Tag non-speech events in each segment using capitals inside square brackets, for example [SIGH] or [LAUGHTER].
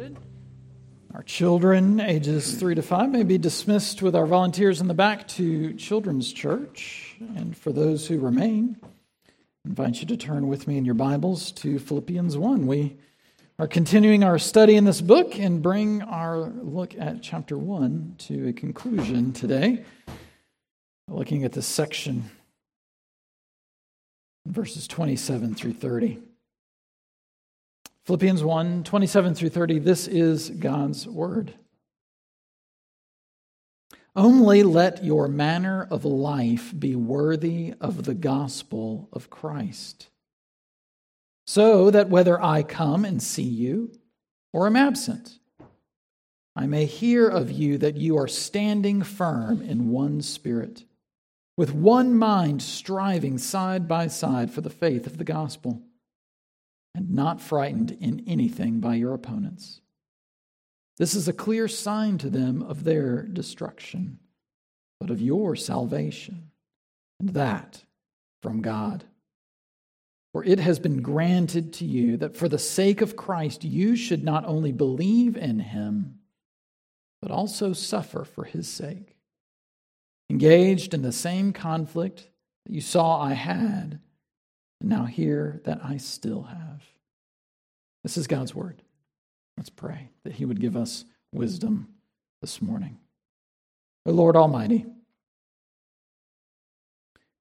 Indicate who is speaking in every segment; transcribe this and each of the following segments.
Speaker 1: seated. Our children, ages three to five, may be dismissed with our volunteers in the back to Children's Church. And for those who remain, I invite you to turn with me in your Bibles to Philippians 1. We are continuing our study in this book and bring our look at chapter 1 to a conclusion today, looking at this section, verses 27 through 30. Philippians 1 27 through 30, this is God's word. Only let your manner of life be worthy of the gospel of Christ, so that whether I come and see you or am absent, I may hear of you that you are standing firm in one spirit, with one mind striving side by side for the faith of the gospel and not frightened in anything by your opponents. This is a clear sign to them of their destruction, but of your salvation, and that from God. For it has been granted to you that for the sake of Christ you should not only believe in him, but also suffer for his sake. Engaged in the same conflict that you saw I had and now hear that I still have. This is God's word. Let's pray that He would give us wisdom this morning. O Lord Almighty,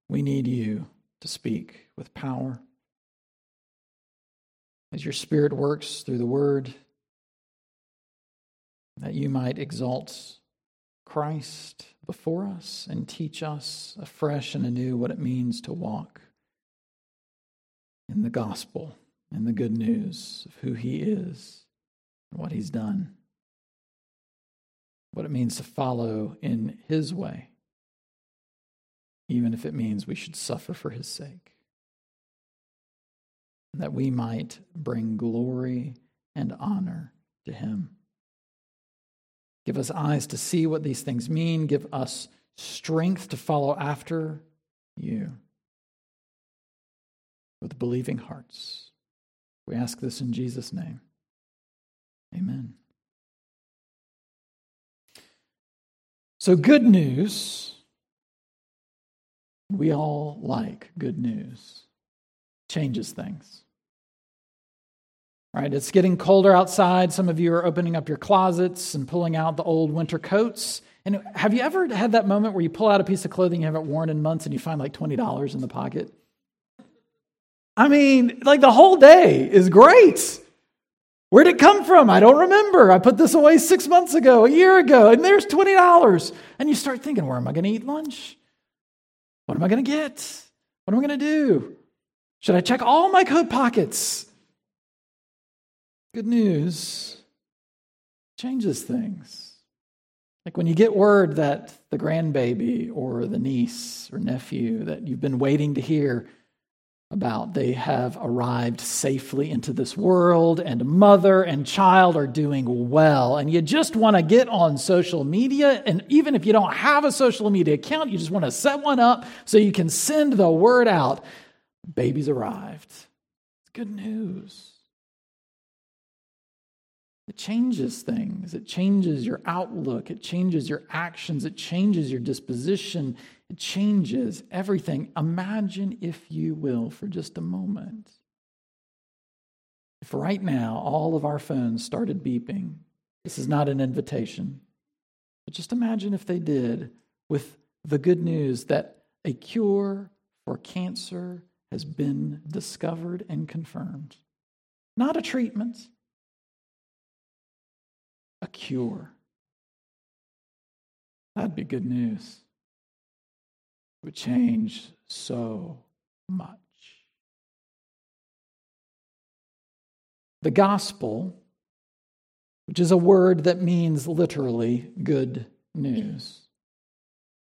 Speaker 1: we need you to speak with power. As your Spirit works through the word, that you might exalt Christ before us and teach us afresh and anew what it means to walk in the gospel and the good news of who he is and what he's done, what it means to follow in his way, even if it means we should suffer for his sake, that we might bring glory and honor to him. Give us eyes to see what these things mean. Give us strength to follow after you with believing hearts. We ask this in Jesus' name. Amen. So, good news. We all like good news. Changes things. Right? It's getting colder outside. Some of you are opening up your closets and pulling out the old winter coats. And have you ever had that moment where you pull out a piece of clothing you haven't worn in months and you find like $20 in the pocket? I mean, like the whole day is great. Where'd it come from? I don't remember. I put this away six months ago, a year ago, and there's $20. And you start thinking, where am I going to eat lunch? What am I going to get? What am I going to do? Should I check all my coat pockets? Good news changes things. Like when you get word that the grandbaby or the niece or nephew that you've been waiting to hear about they have arrived safely into this world and mother and child are doing well and you just want to get on social media and even if you don't have a social media account you just want to set one up so you can send the word out baby's arrived it's good news it changes things. It changes your outlook. It changes your actions. It changes your disposition. It changes everything. Imagine, if you will, for just a moment, if right now all of our phones started beeping. This is not an invitation, but just imagine if they did with the good news that a cure for cancer has been discovered and confirmed. Not a treatment, a cure. That'd be good news would change so much. The gospel, which is a word that means literally good news,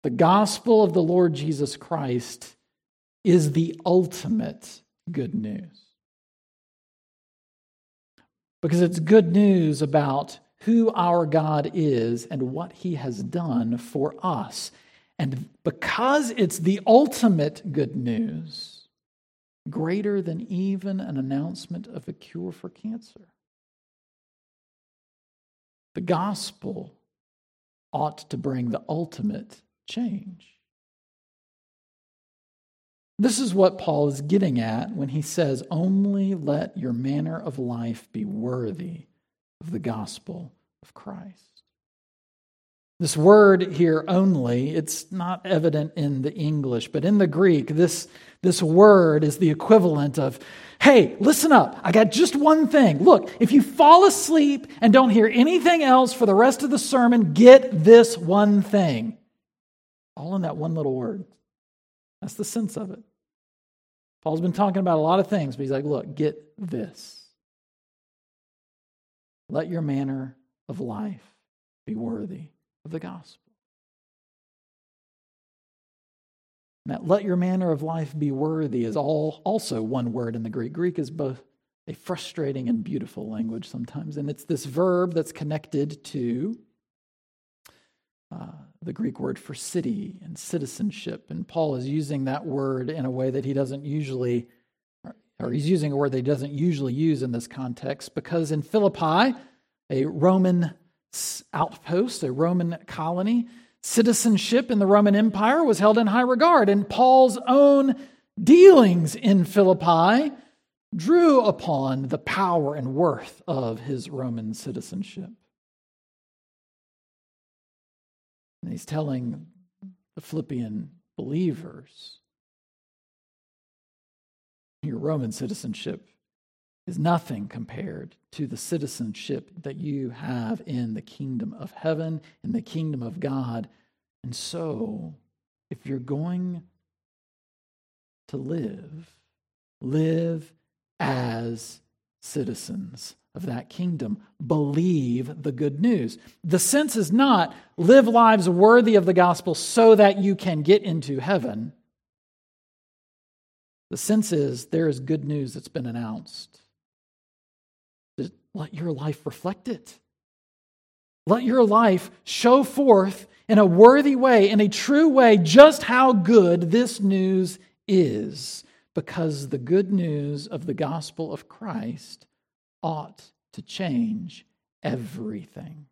Speaker 1: the gospel of the Lord Jesus Christ is the ultimate good news. Because it's good news about who our God is and what he has done for us. And because it's the ultimate good news, greater than even an announcement of a cure for cancer. The gospel ought to bring the ultimate change. This is what Paul is getting at when he says, Only let your manner of life be worthy of the gospel of Christ. This word here only, it's not evident in the English, but in the Greek, this, this word is the equivalent of, hey, listen up, I got just one thing. Look, if you fall asleep and don't hear anything else for the rest of the sermon, get this one thing. All in that one little word. That's the sense of it. Paul's been talking about a lot of things, but he's like, look, get this. Let your manner of life be worthy of the gospel. Now, let your manner of life be worthy is all also one word in the Greek. Greek is both a frustrating and beautiful language sometimes, and it's this verb that's connected to uh, the Greek word for city and citizenship. And Paul is using that word in a way that he doesn't usually, or he's using a word that he doesn't usually use in this context, because in Philippi, a Roman outpost, a Roman colony. Citizenship in the Roman Empire was held in high regard, and Paul's own dealings in Philippi drew upon the power and worth of his Roman citizenship. And he's telling the Philippian believers your Roman citizenship is nothing compared to the citizenship that you have in the kingdom of heaven, in the kingdom of God. And so, if you're going to live, live as citizens of that kingdom. Believe the good news. The sense is not live lives worthy of the gospel so that you can get into heaven. The sense is there is good news that's been announced. Let your life reflect it. Let your life show forth in a worthy way, in a true way, just how good this news is, because the good news of the gospel of Christ ought to change everything.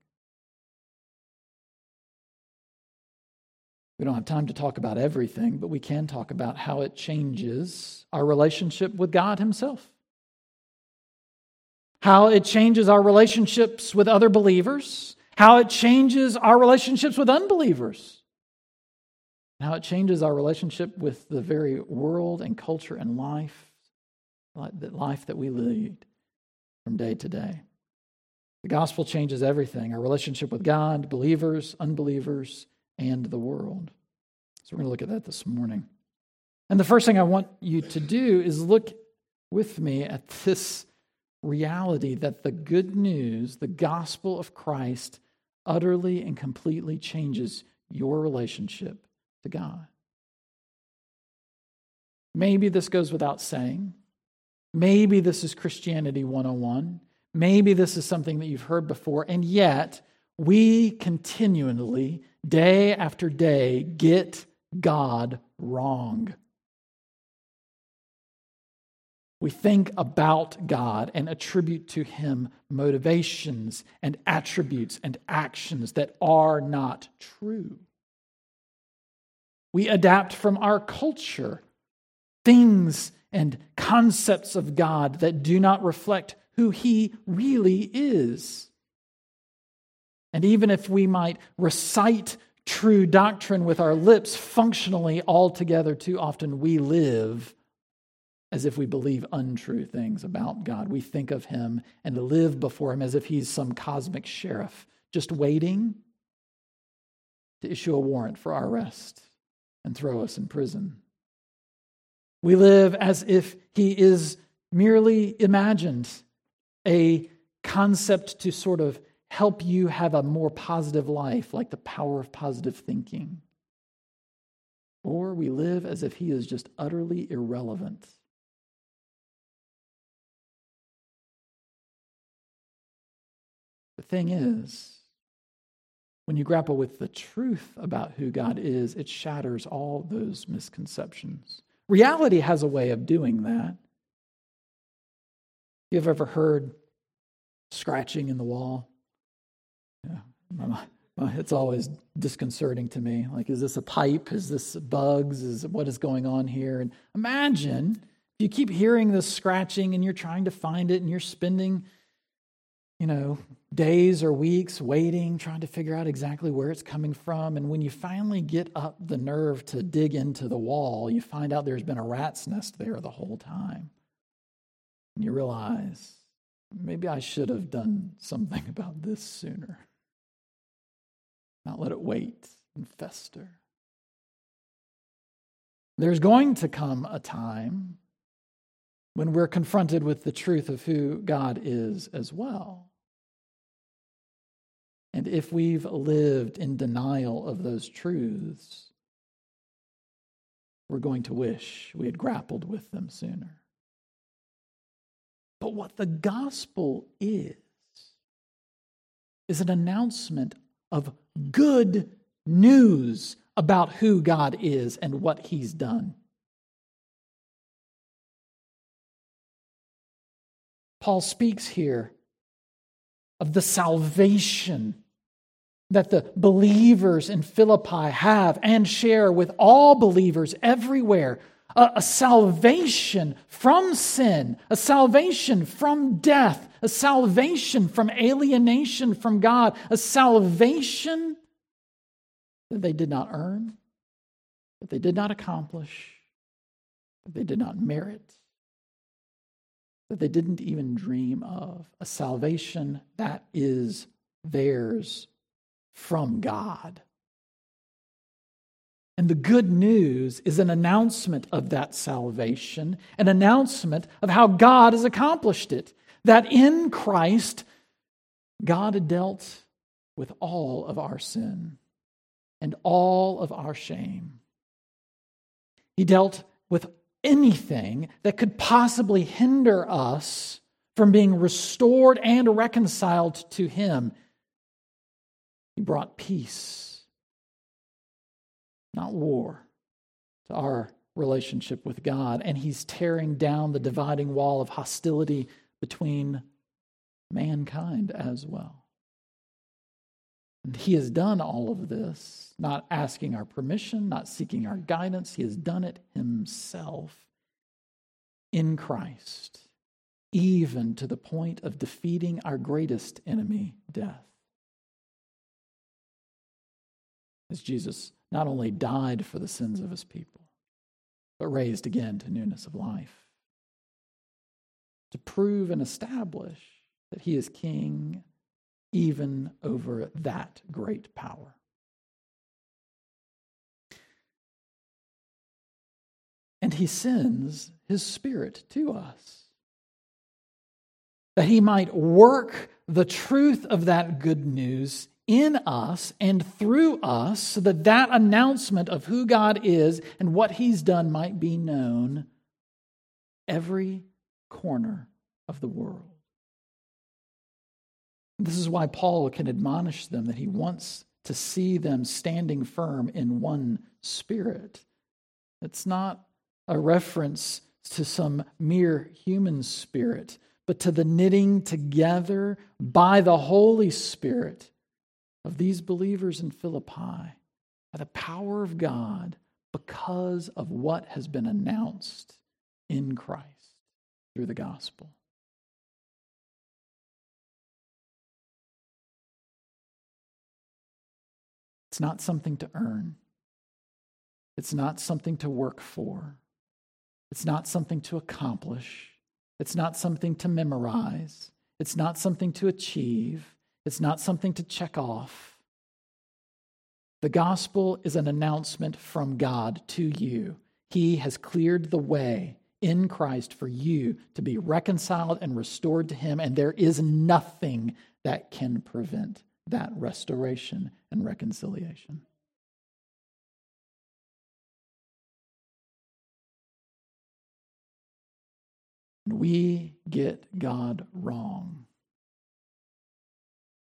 Speaker 1: We don't have time to talk about everything, but we can talk about how it changes our relationship with God Himself how it changes our relationships with other believers, how it changes our relationships with unbelievers, how it changes our relationship with the very world and culture and life, the life that we lead from day to day. The gospel changes everything our relationship with God, believers, unbelievers, and the world. So we're going to look at that this morning. And the first thing I want you to do is look with me at this reality that the good news, the gospel of Christ, utterly and completely changes your relationship to God. Maybe this goes without saying. Maybe this is Christianity 101. Maybe this is something that you've heard before, and yet we continually, day after day, get God wrong. We think about God and attribute to Him motivations and attributes and actions that are not true. We adapt from our culture things and concepts of God that do not reflect who He really is. And even if we might recite true doctrine with our lips, functionally, altogether, too often we live as if we believe untrue things about God. We think of him and live before him as if he's some cosmic sheriff, just waiting to issue a warrant for our arrest and throw us in prison. We live as if he is merely imagined, a concept to sort of help you have a more positive life, like the power of positive thinking. Or we live as if he is just utterly irrelevant thing is, when you grapple with the truth about who God is, it shatters all those misconceptions. Reality has a way of doing that. You've ever heard scratching in the wall? Yeah. It's always disconcerting to me. Like, is this a pipe? Is this bugs? Is what is going on here? And imagine you keep hearing this scratching and you're trying to find it and you're spending, you know, days or weeks waiting, trying to figure out exactly where it's coming from. And when you finally get up the nerve to dig into the wall, you find out there's been a rat's nest there the whole time. And you realize maybe I should have done something [LAUGHS] about this sooner, not let it wait and fester. There's going to come a time when we're confronted with the truth of who God is as well. And if we've lived in denial of those truths, we're going to wish we had grappled with them sooner. But what the gospel is, is an announcement of good news about who God is and what he's done. Paul speaks here of the salvation that the believers in Philippi have and share with all believers everywhere. A, a, salvation from sin, a salvation from death, a salvation from alienation from God, a salvation that they did not earn, that they did not accomplish, that they did not merit that they didn't even dream of, a salvation that is theirs from God. And the good news is an announcement of that salvation, an announcement of how God has accomplished it. That in Christ, God dealt with all of our sin and all of our shame. He dealt with anything that could possibly hinder us from being restored and reconciled to Him. He brought peace, not war, to our relationship with God. And He's tearing down the dividing wall of hostility between mankind as well. He has done all of this, not asking our permission, not seeking our guidance. He has done it himself in Christ, even to the point of defeating our greatest enemy, death. As Jesus not only died for the sins of his people, but raised again to newness of life, to prove and establish that he is king even over that great power. And he sends his spirit to us that he might work the truth of that good news in us and through us so that that announcement of who God is and what he's done might be known every corner of the world. This is why Paul can admonish them that he wants to see them standing firm in one spirit. It's not a reference to some mere human spirit, but to the knitting together by the Holy Spirit of these believers in Philippi by the power of God because of what has been announced in Christ through the gospel. It's not something to earn. It's not something to work for. It's not something to accomplish. It's not something to memorize. It's not something to achieve. It's not something to check off. The gospel is an announcement from God to you. He has cleared the way in Christ for you to be reconciled and restored to Him, and there is nothing that can prevent that restoration and reconciliation. We get God wrong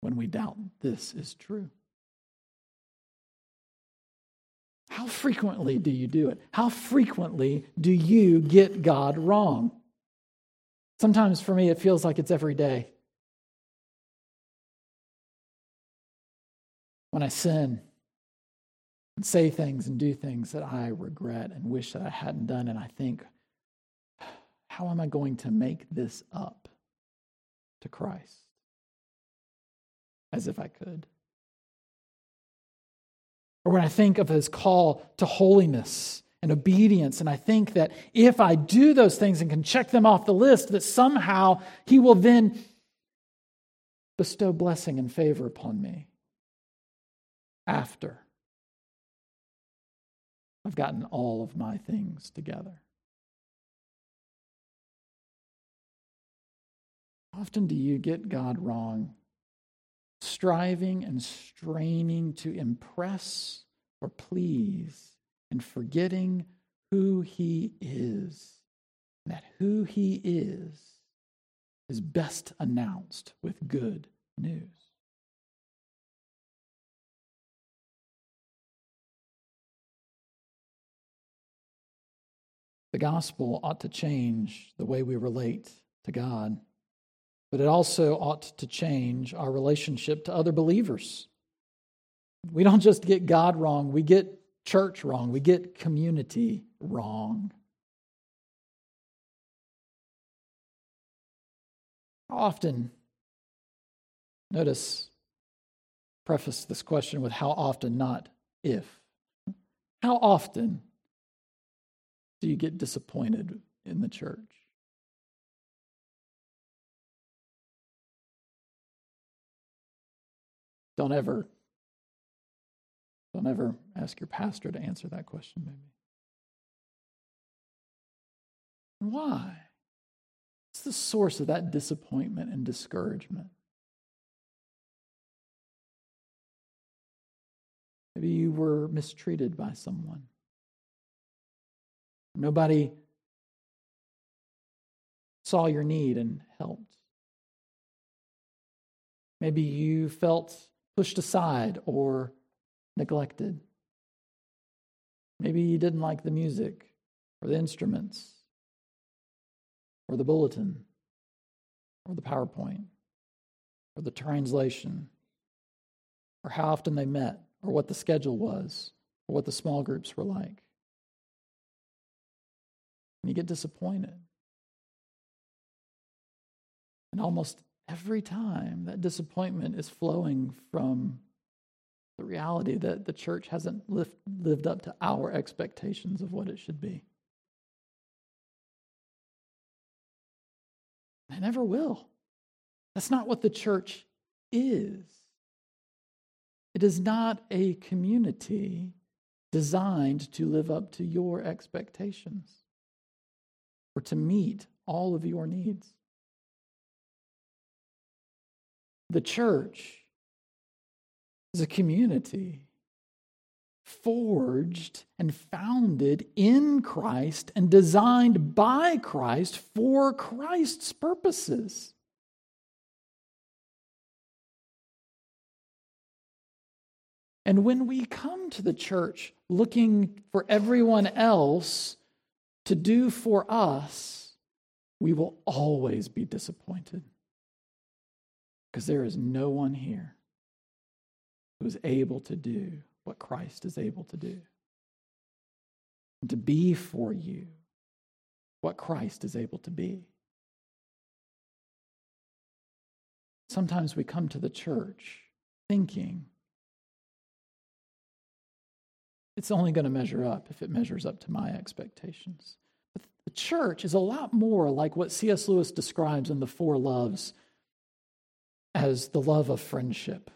Speaker 1: when we doubt this is true. How frequently do you do it? How frequently do you get God wrong? Sometimes for me, it feels like it's every day. When I sin and say things and do things that I regret and wish that I hadn't done, and I think, how am I going to make this up to Christ? As if I could. Or when I think of his call to holiness and obedience, and I think that if I do those things and can check them off the list, that somehow he will then bestow blessing and favor upon me after I've gotten all of my things together. Often do you get God wrong, striving and straining to impress or please, and forgetting who He is, And that who He is is best announced with good news. The gospel ought to change the way we relate to God, but it also ought to change our relationship to other believers. We don't just get God wrong, we get church wrong, we get community wrong. Often, notice, preface this question with how often, not if. How often do you get disappointed in the church? Don't ever, don't ever ask your pastor to answer that question, maybe. Why? What's the source of that disappointment and discouragement? Maybe you were mistreated by someone. Nobody saw your need and helped. Maybe you felt pushed aside or neglected. Maybe you didn't like the music or the instruments or the bulletin or the PowerPoint or the translation or how often they met or what the schedule was or what the small groups were like and you get disappointed. And almost every time that disappointment is flowing from the reality that the church hasn't lived, lived up to our expectations of what it should be. They never will. That's not what the church is. It is not a community designed to live up to your expectations or to meet all of your needs. The church is a community forged and founded in Christ and designed by Christ for Christ's purposes. And when we come to the church looking for everyone else to do for us, we will always be disappointed. Because there is no one here who is able to do what Christ is able to do. To be for you what Christ is able to be. Sometimes we come to the church thinking it's only going to measure up if it measures up to my expectations. But the church is a lot more like what C.S. Lewis describes in The Four Loves as the love of friendship.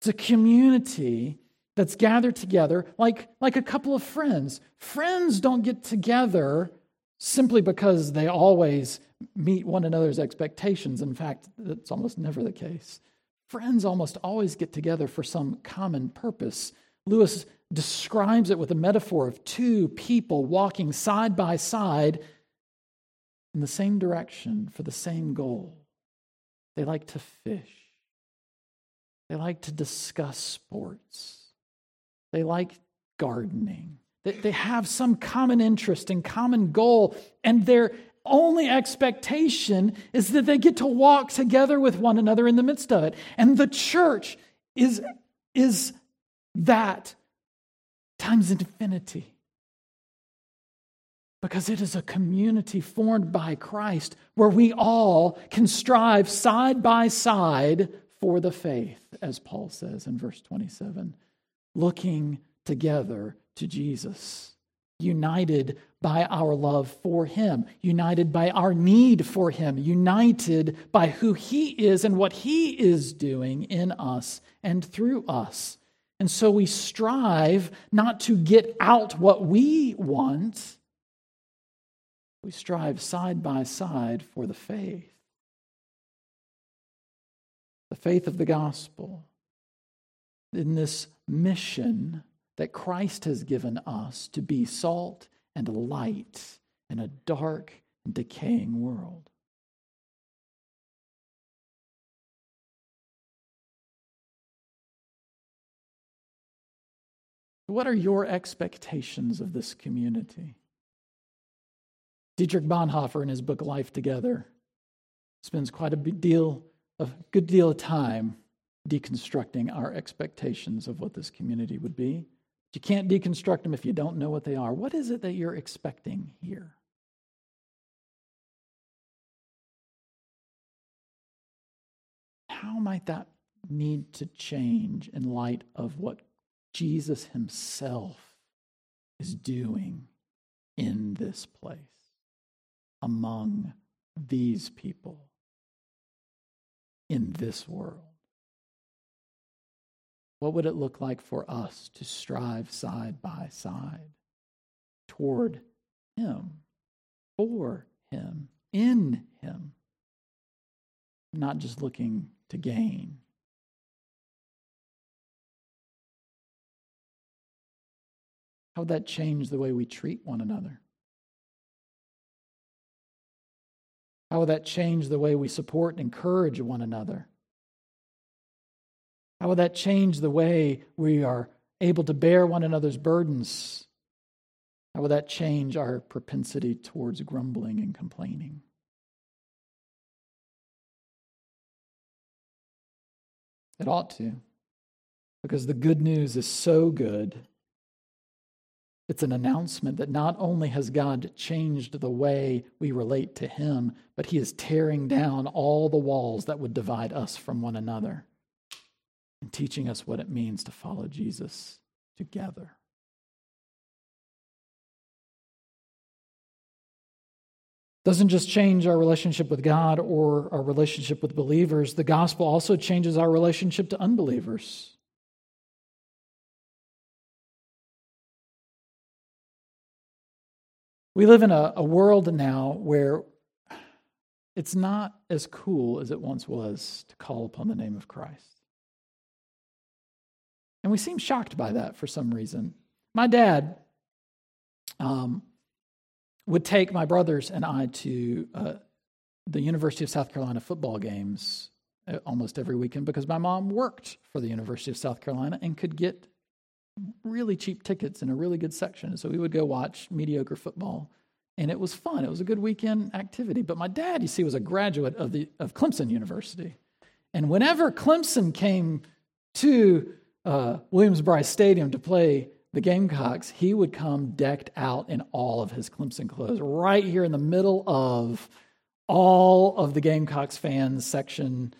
Speaker 1: It's a community that's gathered together like, like a couple of friends. Friends don't get together simply because they always meet one another's expectations. In fact, that's almost never the case. Friends almost always get together for some common purpose Lewis describes it with a metaphor of two people walking side by side in the same direction for the same goal. They like to fish, they like to discuss sports, they like gardening. They have some common interest and common goal, and their only expectation is that they get to walk together with one another in the midst of it. And the church is, is that times infinity. Because it is a community formed by Christ where we all can strive side by side for the faith, as Paul says in verse 27, looking together to Jesus, united by our love for Him, united by our need for Him, united by who He is and what He is doing in us and through us. And so we strive not to get out what we want, we strive side by side for the faith the faith of the gospel, in this mission that Christ has given us to be salt and light in a dark and decaying world. What are your expectations of this community? Dietrich Bonhoeffer, in his book Life Together, spends quite a big deal a good deal of time deconstructing our expectations of what this community would be. You can't deconstruct them if you don't know what they are. What is it that you're expecting here? How might that need to change in light of what Jesus himself is doing in this place among these people? in this world? What would it look like for us to strive side by side toward Him, for Him, in Him, not just looking to gain? How would that change the way we treat one another? How would that change the way we support and encourage one another? How would that change the way we are able to bear one another's burdens? How would that change our propensity towards grumbling and complaining? It ought to, because the good news is so good it's an announcement that not only has God changed the way we relate to Him, but He is tearing down all the walls that would divide us from one another and teaching us what it means to follow Jesus together. Doesn't just change our relationship with God or our relationship with believers, the gospel also changes our relationship to unbelievers. We live in a, a world now where it's not as cool as it once was to call upon the name of Christ. And we seem shocked by that for some reason. My dad um, would take my brothers and I to uh, the University of South Carolina football games uh, almost every weekend because my mom worked for the University of South Carolina and could get really cheap tickets in a really good section. So we would go watch mediocre football, and it was fun. It was a good weekend activity. But my dad, you see, was a graduate of, the, of Clemson University. And whenever Clemson came to uh, Williams-Brice Stadium to play the Gamecocks, he would come decked out in all of his Clemson clothes, right here in the middle of all of the Gamecocks fans section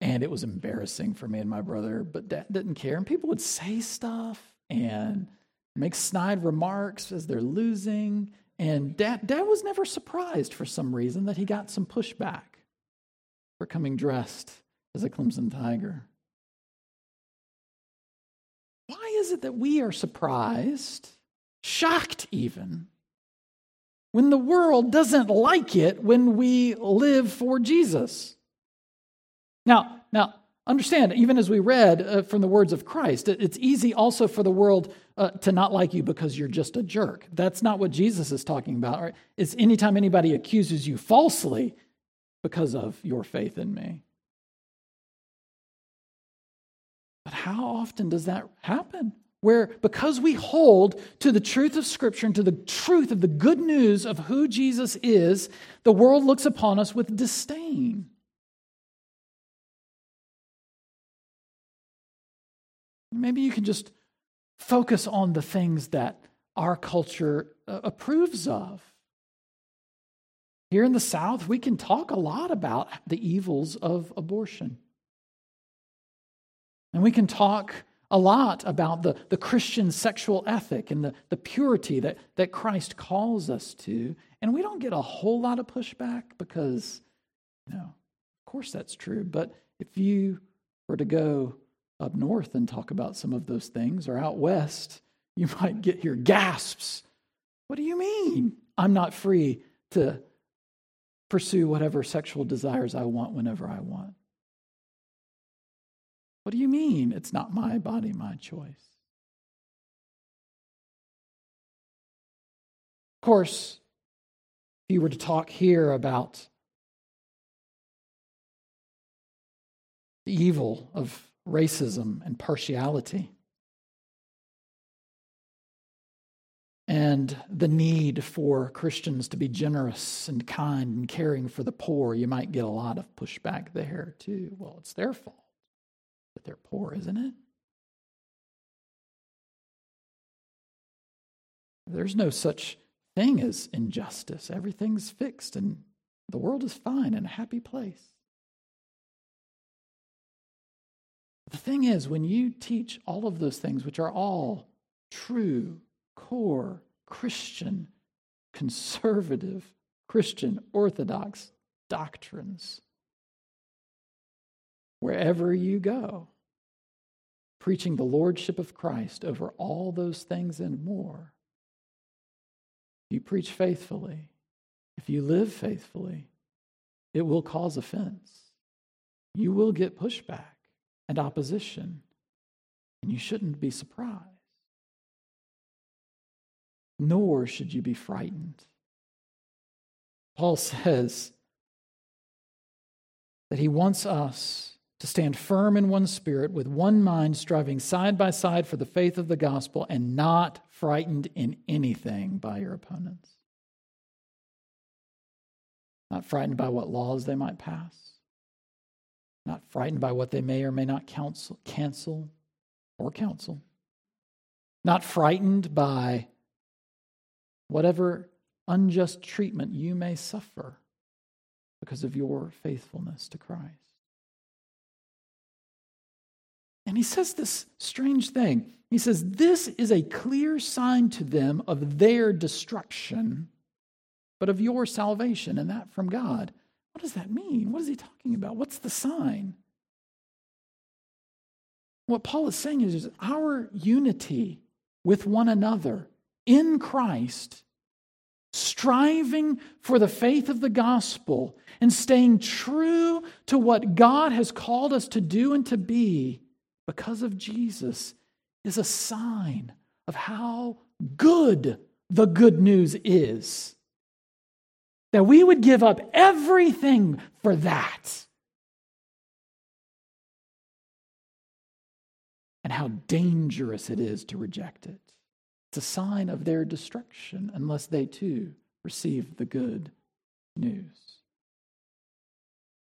Speaker 1: and it was embarrassing for me and my brother, but dad didn't care. And people would say stuff and make snide remarks as they're losing. And dad, dad was never surprised for some reason that he got some pushback for coming dressed as a Clemson Tiger. Why is it that we are surprised, shocked even, when the world doesn't like it when we live for Jesus? Now, now understand, even as we read uh, from the words of Christ, it's easy also for the world uh, to not like you because you're just a jerk. That's not what Jesus is talking about. Right? It's anytime anybody accuses you falsely because of your faith in me. But how often does that happen? Where, because we hold to the truth of Scripture and to the truth of the good news of who Jesus is, the world looks upon us with disdain. Maybe you can just focus on the things that our culture uh, approves of. Here in the South, we can talk a lot about the evils of abortion. And we can talk a lot about the, the Christian sexual ethic and the, the purity that, that Christ calls us to. And we don't get a whole lot of pushback because, you know, of course that's true. But if you were to go up north and talk about some of those things, or out west, [LAUGHS] you might get your gasps. What do you mean? I'm not free to pursue whatever sexual desires I want whenever I want. What do you mean it's not my body, my choice? Of course, if you were to talk here about the evil of racism and partiality, and the need for Christians to be generous and kind and caring for the poor, you might get a lot of pushback there too. Well, it's their fault that they're poor, isn't it? There's no such thing as injustice. Everything's fixed and the world is fine and a happy place. The thing is, when you teach all of those things, which are all true, core, Christian, conservative, Christian, orthodox doctrines, wherever you go, preaching the lordship of Christ over all those things and more, you preach faithfully, if you live faithfully, it will cause offense. You will get pushback and opposition, and you shouldn't be surprised. Nor should you be frightened. Paul [LAUGHS] says that he wants us to stand firm in one spirit, with one mind, striving side by side for the faith of the gospel, and not frightened in anything by your opponents. Not frightened by what laws they might pass. Not frightened by what they may or may not counsel, cancel or counsel. Not frightened by whatever unjust treatment you may suffer because of your faithfulness to Christ. And he says this strange thing. He says, This is a clear sign to them of their destruction, but of your salvation, and that from God. What does that mean? What is he talking about? What's the sign? What Paul is saying is, is our unity with one another in Christ, striving for the faith of the gospel and staying true to what God has called us to do and to be because of Jesus is a sign of how good the good news is. That we would give up everything for that. And how dangerous it is to reject it. It's a sign of their destruction unless they too receive the good news.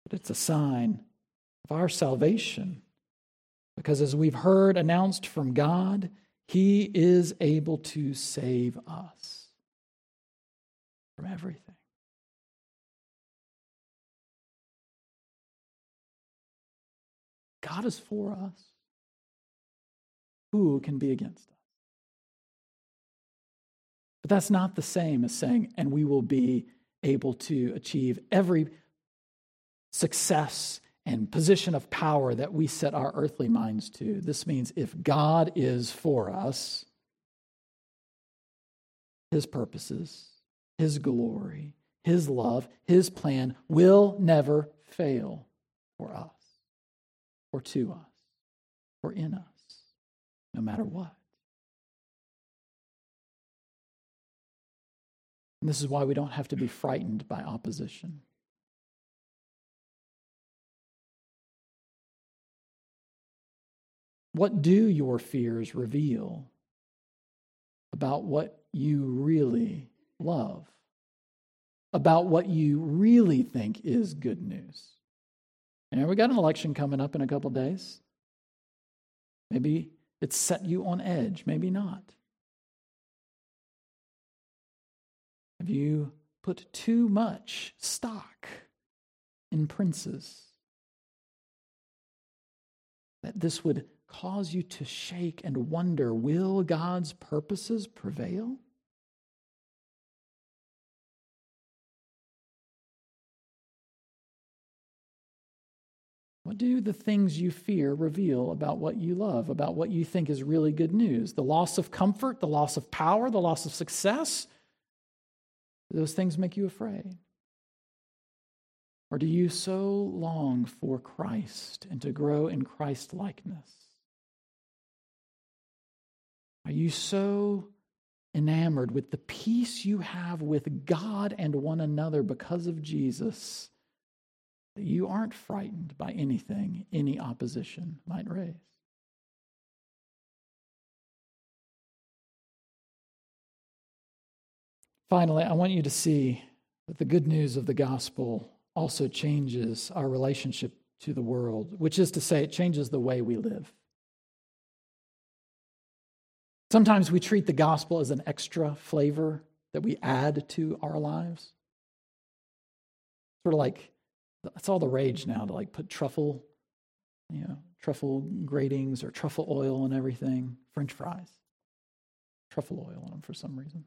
Speaker 1: But it's a sign of our salvation because as we've heard announced from God, He is able to save us from everything. God is for us. Who can be against us? But that's not the same as saying, and we will be able to achieve every success and position of power that we set our earthly minds to. This means if God is for us, his purposes, his glory, his love, his plan will never fail for us or to us or in us, no matter what. And this is why we don't have to be frightened by opposition. What do your fears reveal about what you really love? About what you really think is good news? And we got an election coming up in a couple days. Maybe it's set you on edge, maybe not. Have you put too much stock in princes? That this would cause you to shake and wonder will God's purposes prevail? What do the things you fear reveal about what you love, about what you think is really good news? The loss of comfort, the loss of power, the loss of success? Those things make you afraid? Or do you so long for Christ and to grow in Christ likeness? Are you so enamored with the peace you have with God and one another because of Jesus you aren't frightened by anything any opposition might raise? Finally, I want you to see that the good news of the gospel also changes our relationship to the world, which is to say, it changes the way we live. Sometimes we treat the gospel as an extra flavor that we add to our lives. Sort of like that's all the rage now to like put truffle, you know, truffle gratings or truffle oil and everything. French fries, truffle oil on them for some reason,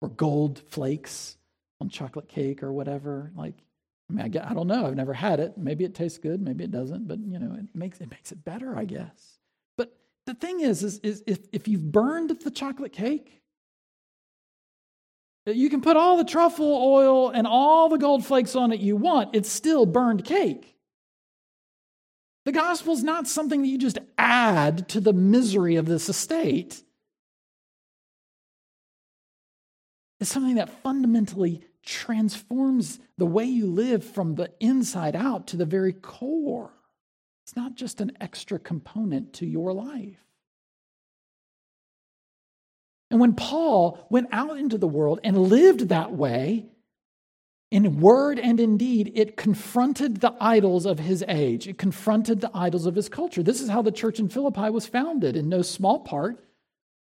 Speaker 1: or gold flakes on chocolate cake or whatever. Like, I mean, I, get, I don't know. I've never had it. Maybe it tastes good. Maybe it doesn't. But you know, it makes it makes it better, I guess But the thing is, is, is if, if you've burned the chocolate cake, you can put all the truffle oil and all the gold flakes on it you want, it's still burned cake. The gospel is not something that you just add to the misery of this estate. It's something that fundamentally transforms the way you live from the inside out to the very core. It's not just an extra component to your life. And when Paul went out into the world and lived that way, in word and in deed, it confronted the idols of his age. It confronted the idols of his culture. This is how the church in Philippi was founded, in no small part.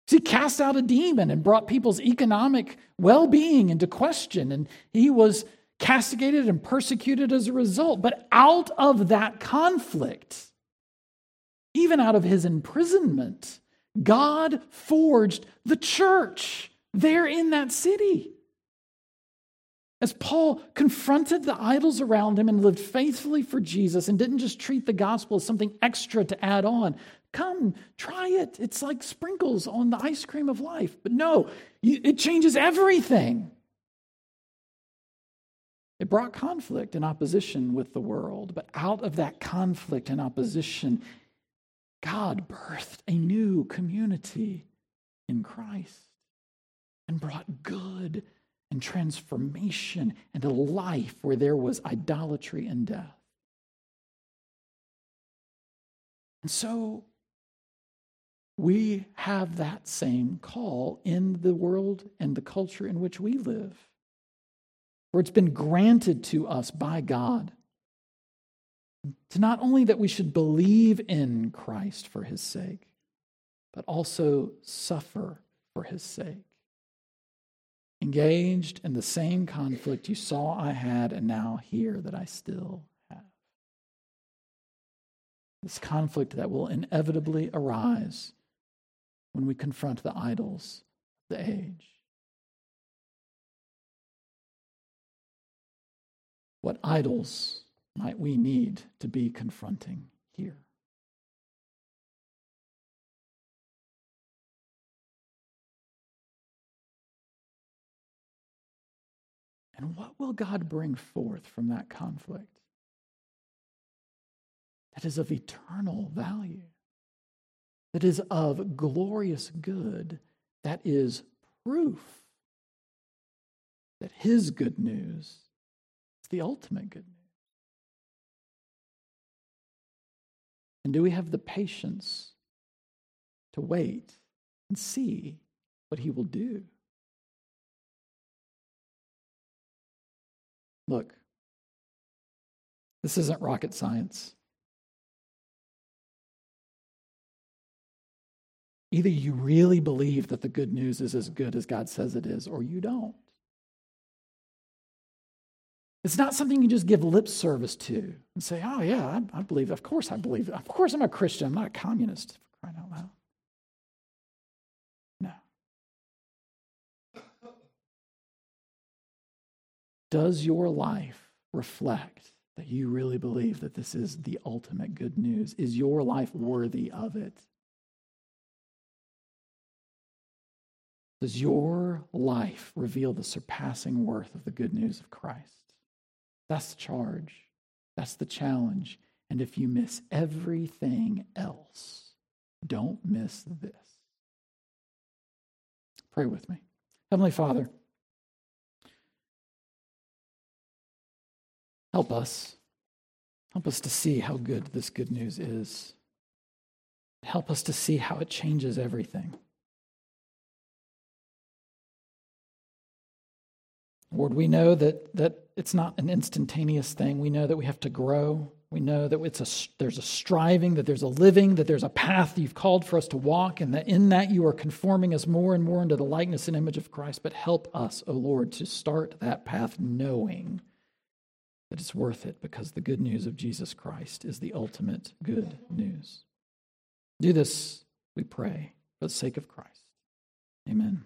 Speaker 1: He cast out a demon and brought people's economic well being into question, and he was castigated and persecuted as a result. But out of that conflict, even out of his imprisonment, God forged the church there in that city. As Paul confronted the idols around him and lived faithfully for Jesus and didn't just treat the gospel as something extra to add on. Come, try it. It's like sprinkles on the ice cream of life. But no, it changes everything. It brought conflict and opposition with the world, but out of that conflict and opposition, God birthed a new community in Christ and brought good and transformation and a life where there was idolatry and death. And so we have that same call in the world and the culture in which we live, where it's been granted to us by God to not only that we should believe in Christ for his sake, but also suffer for his sake. Engaged in the same conflict you saw I had and now hear that I still have. This conflict that will inevitably arise when we confront the idols of the age. What idols might we need to be confronting here? And what will God bring forth from that conflict that is of eternal value, that is of glorious good, that is proof that His good news is the ultimate good news? And do we have the patience to wait and see what he will do? Look, this isn't rocket science. Either you really believe that the good news is as good as God says it is, or you don't. It's not something you just give lip service to and say, oh, yeah, I, I believe, of course I believe. Of course I'm a Christian. I'm not a communist, crying out loud. No. Does your life reflect that you really believe that this is the ultimate good news? Is your life worthy of it? Does your life reveal the surpassing worth of the good news of Christ? That's the charge. That's the challenge. And if you miss everything else, don't miss this. Pray with me. Heavenly Father, help us. Help us to see how good this good news is. Help us to see how it changes everything. Lord, we know that, that it's not an instantaneous thing. We know that we have to grow. We know that it's a, there's a striving, that there's a living, that there's a path you've called for us to walk, and that in that you are conforming us more and more into the likeness and image of Christ. But help us, O oh Lord, to start that path knowing that it's worth it because the good news of Jesus Christ is the ultimate good news. Do this, we pray, for the sake of Christ. Amen.